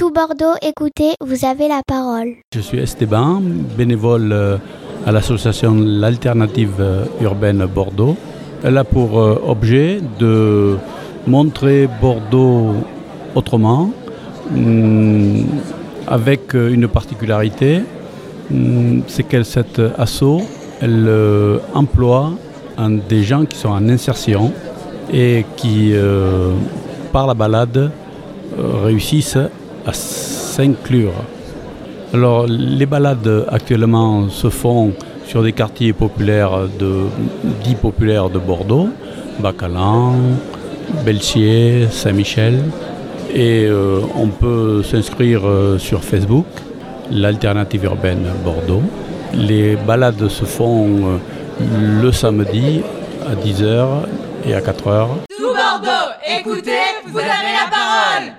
Tout Bordeaux, écoutez, vous avez la parole. Je suis Esteban, bénévole euh, à l'association L'Alternative euh, Urbaine Bordeaux. Elle a pour euh, objet de montrer Bordeaux autrement, hum, avec une particularité, hum, c'est qu'elle, cet assaut, elle emploie des gens qui sont en insertion et qui, par la balade, réussissent s'inclure. Alors les balades actuellement se font sur des quartiers populaires de, dits populaires de Bordeaux, Bacalan, Belchier, Saint-Michel. Et euh, on peut s'inscrire euh, sur Facebook, l'alternative urbaine Bordeaux. Les balades se font euh, le samedi à 10h et à 4h. Tout Bordeaux, écoutez, vous avez